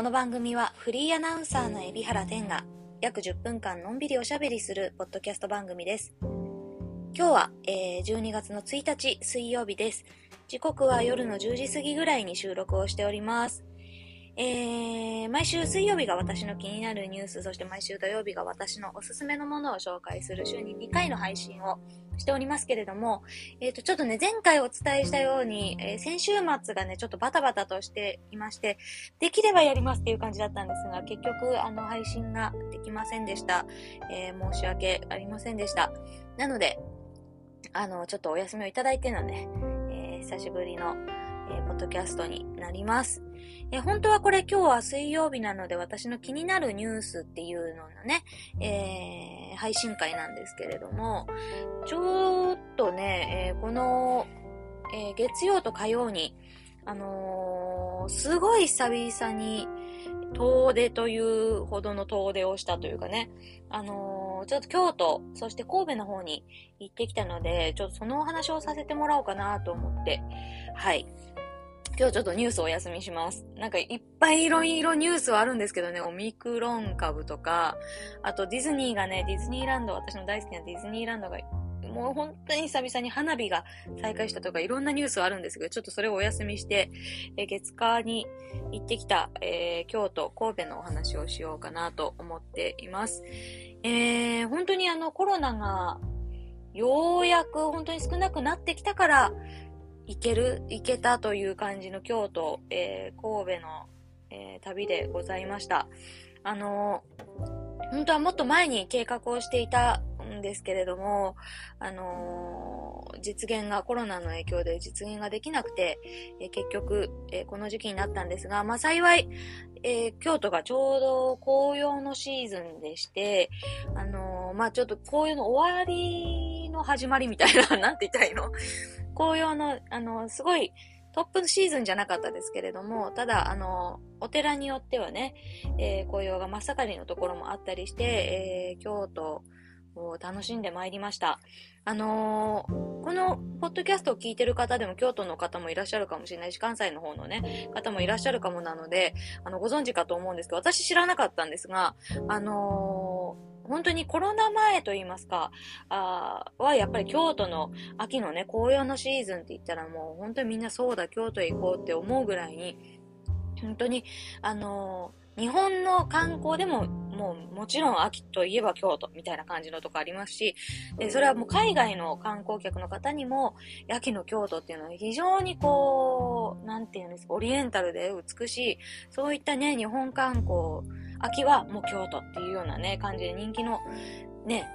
この番組はフリーアナウンサーの海老原天が約10分間のんびりおしゃべりするポッドキャスト番組です。今日は、えー12月の1日水曜日です。時刻は夜の10時過ぎぐらいに収録をしております。えー毎週水曜日が私の気になるニュース、そして毎週土曜日が私のおすすめのものを紹介する週に2回の配信をしておりますけれども、えっ、と、ちょっとね、前回お伝えしたように、えー先週末がね、ちょっとバタバタとしていまして、できればやりますっていう感じだったんですが、結局、あの、配信ができませんでした。えー申し訳ありませんでした。なので、あの、ちょっとお休みをいただいてのね、えー久しぶりの、えーポッドキャストになります。えー本当はこれ今日は水曜日なので私の気になるニュースっていうののね、えー配信会なんですけれども、ちょっとね、えーこの、え月曜と火曜に、あのすごい久々に遠出というほどの遠出をしたというかね、あのちょっと京都、そして神戸の方に行ってきたので、ちょっとそのお話をさせてもらおうかなと思って、はい。今日ちょっとニュースお休みします。なんかいっぱいいろいろニュースはあるんですけどね、オミクロン株とか、あとディズニーがね、ディズニーランド、私の大好きなディズニーランドが、もう本当に久々に花火が再開したとかいろんなニュースはあるんですけど、ちょっとそれをお休みして、え月火に行ってきた、えー京都、神戸のお話をしようかなと思っています。えー本当にあのコロナがようやく本当に少なくなってきたから行ける、行けたという感じの京都、えー神戸の、えー旅でございました。あの本当はもっと前に計画をしていたんですけれども、あのー実現が、コロナの影響で実現ができなくて、えー結局、えーこの時期になったんですが、まあ幸い、えー京都がちょうど紅葉のシーズンでして、あのまあちょっと紅葉の終わりの始まりみたいな、なんて言ったいの？紅葉の、あのすごい、トップシーズンじゃなかったですけれども、ただ、あの、お寺によってはね、えー紅葉が真っ盛りのところもあったりして、えー京都を楽しんでまいりました。あのーこのポッドキャストを聞いてる方でも京都の方もいらっしゃるかもしれないし、関西の方のね、方もいらっしゃるかもなので、あの、ご存知かと思うんですけど、私知らなかったんですが、あのー本当にコロナ前と言いますか、あはやっぱり京都の秋のね、紅葉のシーズンって言ったらもう本当にみんなそうだ、京都へ行こうって思うぐらいに、本当に、あのー日本の観光でも、もうもちろん秋といえば京都みたいな感じのとこありますし、でそれはもう海外の観光客の方にも、秋の京都っていうのは非常にこう、なんていうんですか、オリエンタルで美しい、そういったね、日本観光、秋はもう京都っていうようなね、感じで人気のね、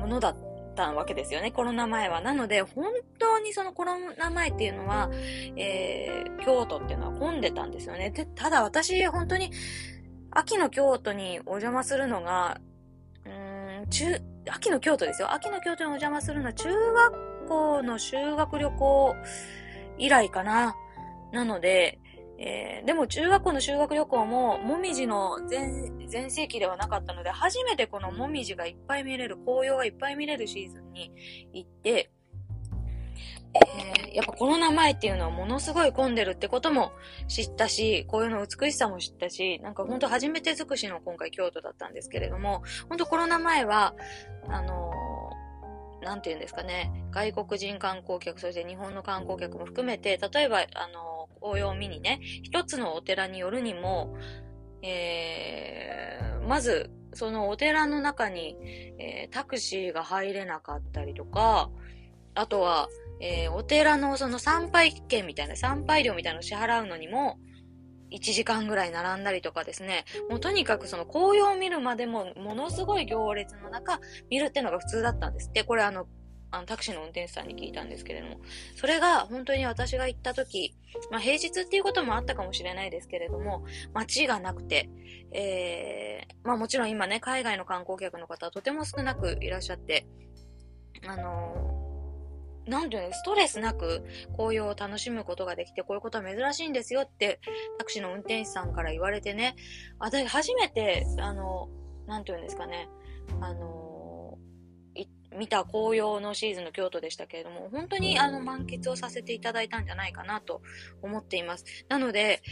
ものだったわけですよね、コロナ前は。なので、本当にそのコロナ前っていうのは、えー、京都っていうのは混んでたんですよね。で、ただ私、本当に、秋の京都にお邪魔するのが、うーん、中、秋の京都ですよ。秋の京都にお邪魔するのは中学校の修学旅行以来かな。なので、えーでも中学校の修学旅行も、もみじの全、盛期ではなかったので、初めてこのもみじがいっぱい見れる、紅葉がいっぱい見れるシーズンに行って、えーやっぱコロナ前っていうのはものすごい混んでるってことも知ったし、紅葉の美しさも知ったし、なんか本当初めて尽くしの今回京都だったんですけれども、本当コロナ前は、あのーなんていうんですかね、外国人観光客、そして日本の観光客も含めて、例えば、あの紅葉を見にね、一つのお寺によるにも、えーまず、そのお寺の中に、えータクシーが入れなかったりとか、あとは、えーお寺のその参拝券みたいな、参拝料みたいなのを支払うのにも、1時間ぐらい並んだりとかですね、もうとにかくその紅葉を見るまでも、ものすごい行列の中、見るっていうのが普通だったんですって。これあの、あのタクシーの運転手さんに聞いたんですけれども、それが本当に私が行った時、まあ平日っていうこともあったかもしれないですけれども、街がなくて、えー、まあもちろん今ね、海外の観光客の方はとても少なくいらっしゃって、あのーなんていうの、ストレスなく紅葉を楽しむことができて、こういうことは珍しいんですよって、タクシーの運転手さんから言われてね、私初めて、あの、なんていうんですかね、あのい見た紅葉のシーズンの京都でしたけれども、本当にあの満喫をさせていただいたんじゃないかなと思っています。なので、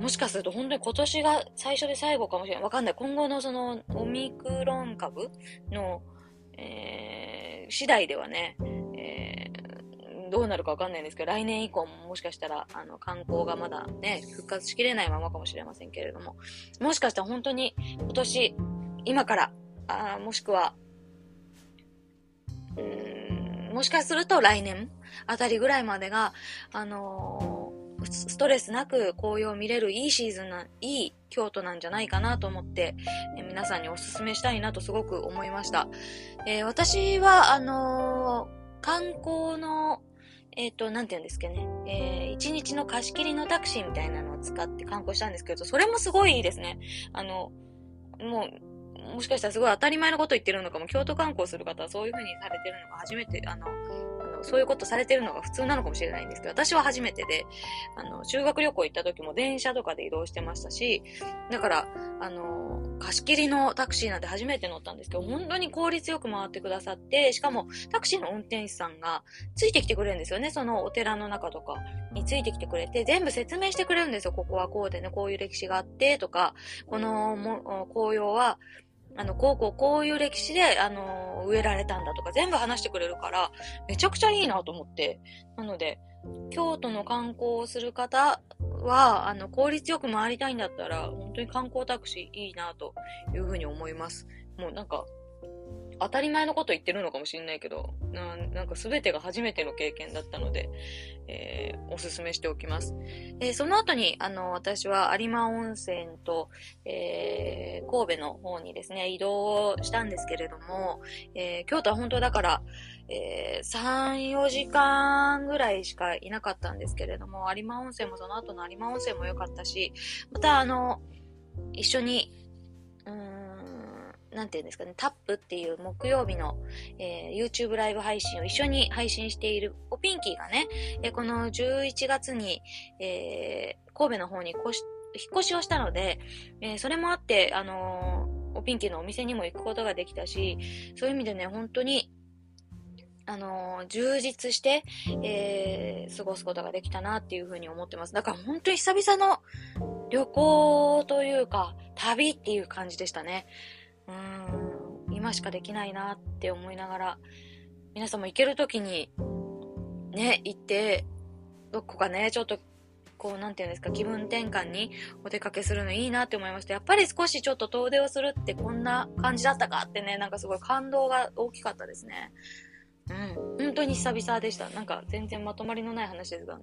もしかすると本当に今年が最初で最後かもしれない。わかんない。今後のそのオミクロン株の、えー、次第ではね、えー、どうなるかわかんないんですけど、来年以降ももしかしたら、あの、観光がまだね、復活しきれないままかもしれませんけれども、もしかしたら本当に今年、今から、あもしくは、うーん、もしかすると来年あたりぐらいまでが、あのーストレスなく紅葉を見れるいいシーズンな、いい京都なんじゃないかなと思って、え皆さんにお勧めしたいなとすごく思いました。えー、私は、あのー、観光の、えっ、ー、と、なんて言うんですかね、えー、一日の貸し切りのタクシーみたいなのを使って観光したんですけど、それもすごいいいですね。あの、もう、もしかしたらすごい当たり前のこと言ってるのかも、京都観光する方はそういう風にされてるのが初めて、あの、そういうことされてるのが普通なのかもしれないんですけど、私は初めてで、あの、修学旅行行った時も電車とかで移動してましたし、だから、あの、貸し切りのタクシーなんて初めて乗ったんですけど、本当に効率よく回ってくださって、しかもタクシーの運転手さんがついてきてくれるんですよね。そのお寺の中とかについてきてくれて、全部説明してくれるんですよ。ここはこうでね、こういう歴史があって、とか、このも紅葉は、あの、こうこうこういう歴史で、あの、植えられたんだとか全部話してくれるから、めちゃくちゃいいなと思って。なので、京都の観光をする方は、あの、効率よく回りたいんだったら、本当に観光タクシーいいなというふうに思います。もうなんか、当たり前のこと言ってるのかもしれないけど、ななんか全てが初めての経験だったので、えー、おすすめしておきます。えー、その後に、あの、私は有馬温泉と、えー、神戸の方にですね、移動したんですけれども、え京都は本当だから、え3、4時間ぐらいしかいなかったんですけれども、有馬温泉もその後の有馬温泉も良かったし、またあの、一緒になんていうんですかね、タップっていう木曜日の、えー、YouTube ライブ配信を一緒に配信しているおピンキーがね、えこの11月に、えー、神戸の方に越し引っ越しをしたので、え、それもあって、あの、おピンキーのお店にも行くことができたし、そういう意味でね、本当に、あの、充実して、え、過ごすことができたなっていうふうに思ってます。だから本当に久々の旅行というか、旅っていう感じでしたね。うん、今しかできないなって思いながら、皆さんも行ける時に、ね、行って、どこかね、ちょっと、こう、なんていうんですか、気分転換にお出かけするのいいなって思いました。やっぱり少しちょっと遠出をするってこんな感じだったかってね、なんかすごい感動が大きかったですね。うん。本当に久々でした。なんか全然まとまりのない話ですが、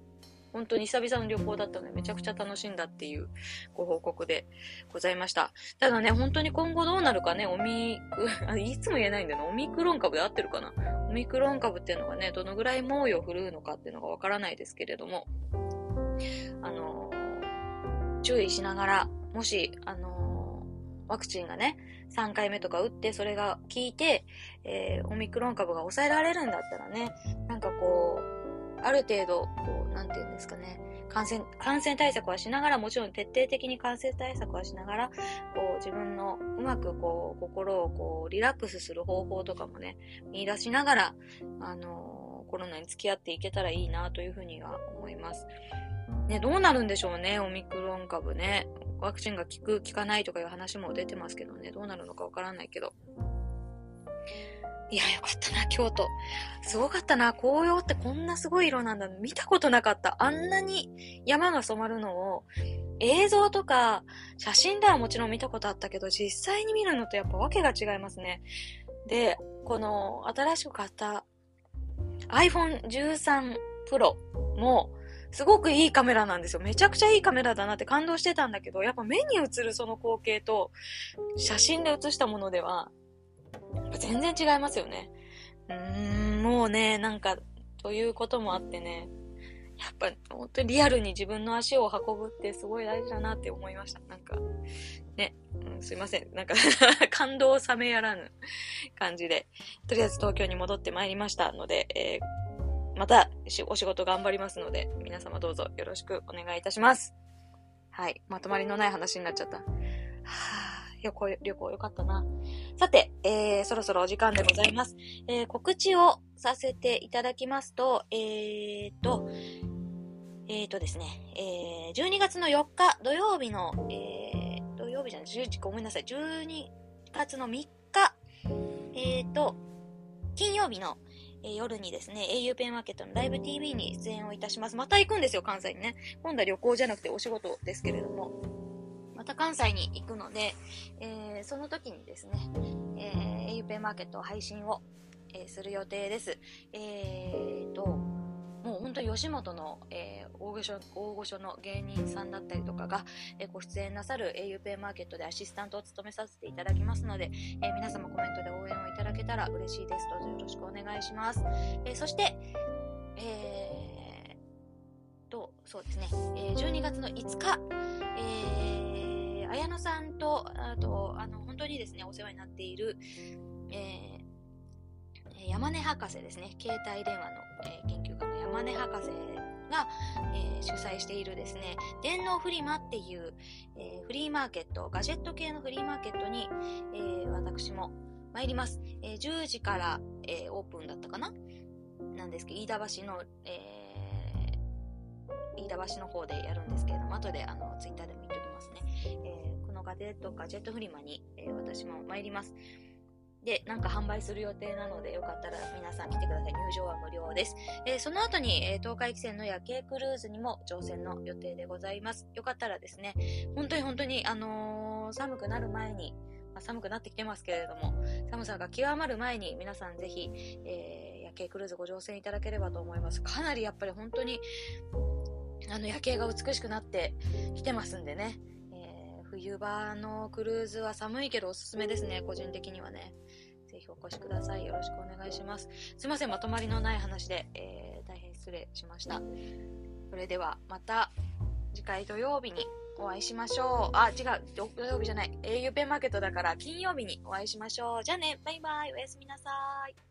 本当に久々の旅行だったのでめちゃくちゃ楽しんだっていうご報告でございました。ただね、本当に今後どうなるかね、オミ ク、いつも言えないんだよな、オミクロン株で合ってるかな？オミクロン株っていうのがね、どのぐらい猛威を振るうのかっていうのがわからないですけれども、あの、注意しながら、もし、あの、ワクチンがね、3回目とか打って、それが効いて、えー、オミクロン株が抑えられるんだったらね、なんかこう、ある程度、こう、なんていうんですかね、感染、感染対策はしながら、もちろん徹底的に感染対策はしながら、こう、自分のうまくこう、心をこう、リラックスする方法とかもね、見出しながら、あのー、コロナに付き合っていけたらいいなというふうには思います。ね、どうなるんでしょうね、オミクロン株ね。ワクチンが効く、効かないとかいう話も出てますけどね、どうなるのかわからないけど。いや、よかったな、京都。すごかったな、紅葉ってこんなすごい色なんだ。見たことなかった。あんなに山が染まるのを、映像とか写真ではもちろん見たことあったけど、実際に見るのとやっぱわけが違いますね。で、この新しく買った iPhone 13 Pro も、すごくいいカメラなんですよ。めちゃくちゃいいカメラだなって感動してたんだけど、やっぱ目に映るその光景と、写真で写したものでは、全然違いますよね。うーん、もうね、なんか、ということもあってね、やっぱ、本当にリアルに自分の足を運ぶってすごい大事だなって思いました。なんか、ね、うん、すいません。なんか 感動冷めやらぬ感じで、とりあえず東京に戻ってまいりましたので、えー、またお仕事頑張りますので、皆様どうぞよろしくお願いいたします。はい。まとまりのない話になっちゃった。はぁ旅行、旅行よかったな。さて、えー、そろそろお時間でございます。えー、告知をさせていただきますと、えーと、えっ、ー、とですね、えー、12月の4日土曜日の、えー、土曜日じゃない、10ごめんなさい、12月の3日、えっ、ー、と、金曜日の、えー、夜にですね、au ペンマーケットのライブ TV に出演をいたします。また行くんですよ、関西にね。今度は旅行じゃなくてお仕事ですけれども。また関西に行くので、えー、その時にですね、えー、au ペンマーケット配信を、えー、する予定です。えーと、もう本当に吉本の、えー、大御所大御所の芸人さんだったりとかが、えー、ご出演なさる au ペイマーケットでアシスタントを務めさせていただきますので、えー、皆様コメントで応援をいただけたら嬉しいです。どうぞよろしくお願いします。えそして、えー、と、そうですね、え12月の5日、え綾野さんと、あと、あの、本当にですね、お世話になっている、えー山根博士ですね、携帯電話の、えー、研究家の山根博士が、えー、主催しているですね、電脳フリマっていう、えー、フリーマーケット、ガジェット系のフリーマーケットに、え私も参ります。え10時から、えオープンだったかな？なんですけど、飯田橋の、え飯田橋の方でやるんですけれども、後であのツイッターでも言っておきますね。えこのガジェット、ガジェットフリマに、え私も参ります。で、なんか販売する予定なので、よかったら皆さん来てください。入場は無料です。えー、その後に、えー、東海汽船の夜景クルーズにも乗船の予定でございます。よかったらですね、本当に本当に、あのー、寒くなる前に、まあ、寒くなってきてますけれども、寒さが極まる前に皆さんぜひ、え、夜景クルーズご乗船いただければと思います。かなりやっぱり本当に、あの夜景が美しくなってきてますんでね。冬場のクルーズは寒いけどおすすめですね、個人的にはね。ぜひお越しください。よろしくお願いします。すいません、まとまりのない話で、えー、大変失礼しました。それでは、また次回土曜日にお会いしましょう。あ、違う、土曜日じゃない。au ペンマーケットだから金曜日にお会いしましょう。じゃあね、バイバイ、おやすみなさい。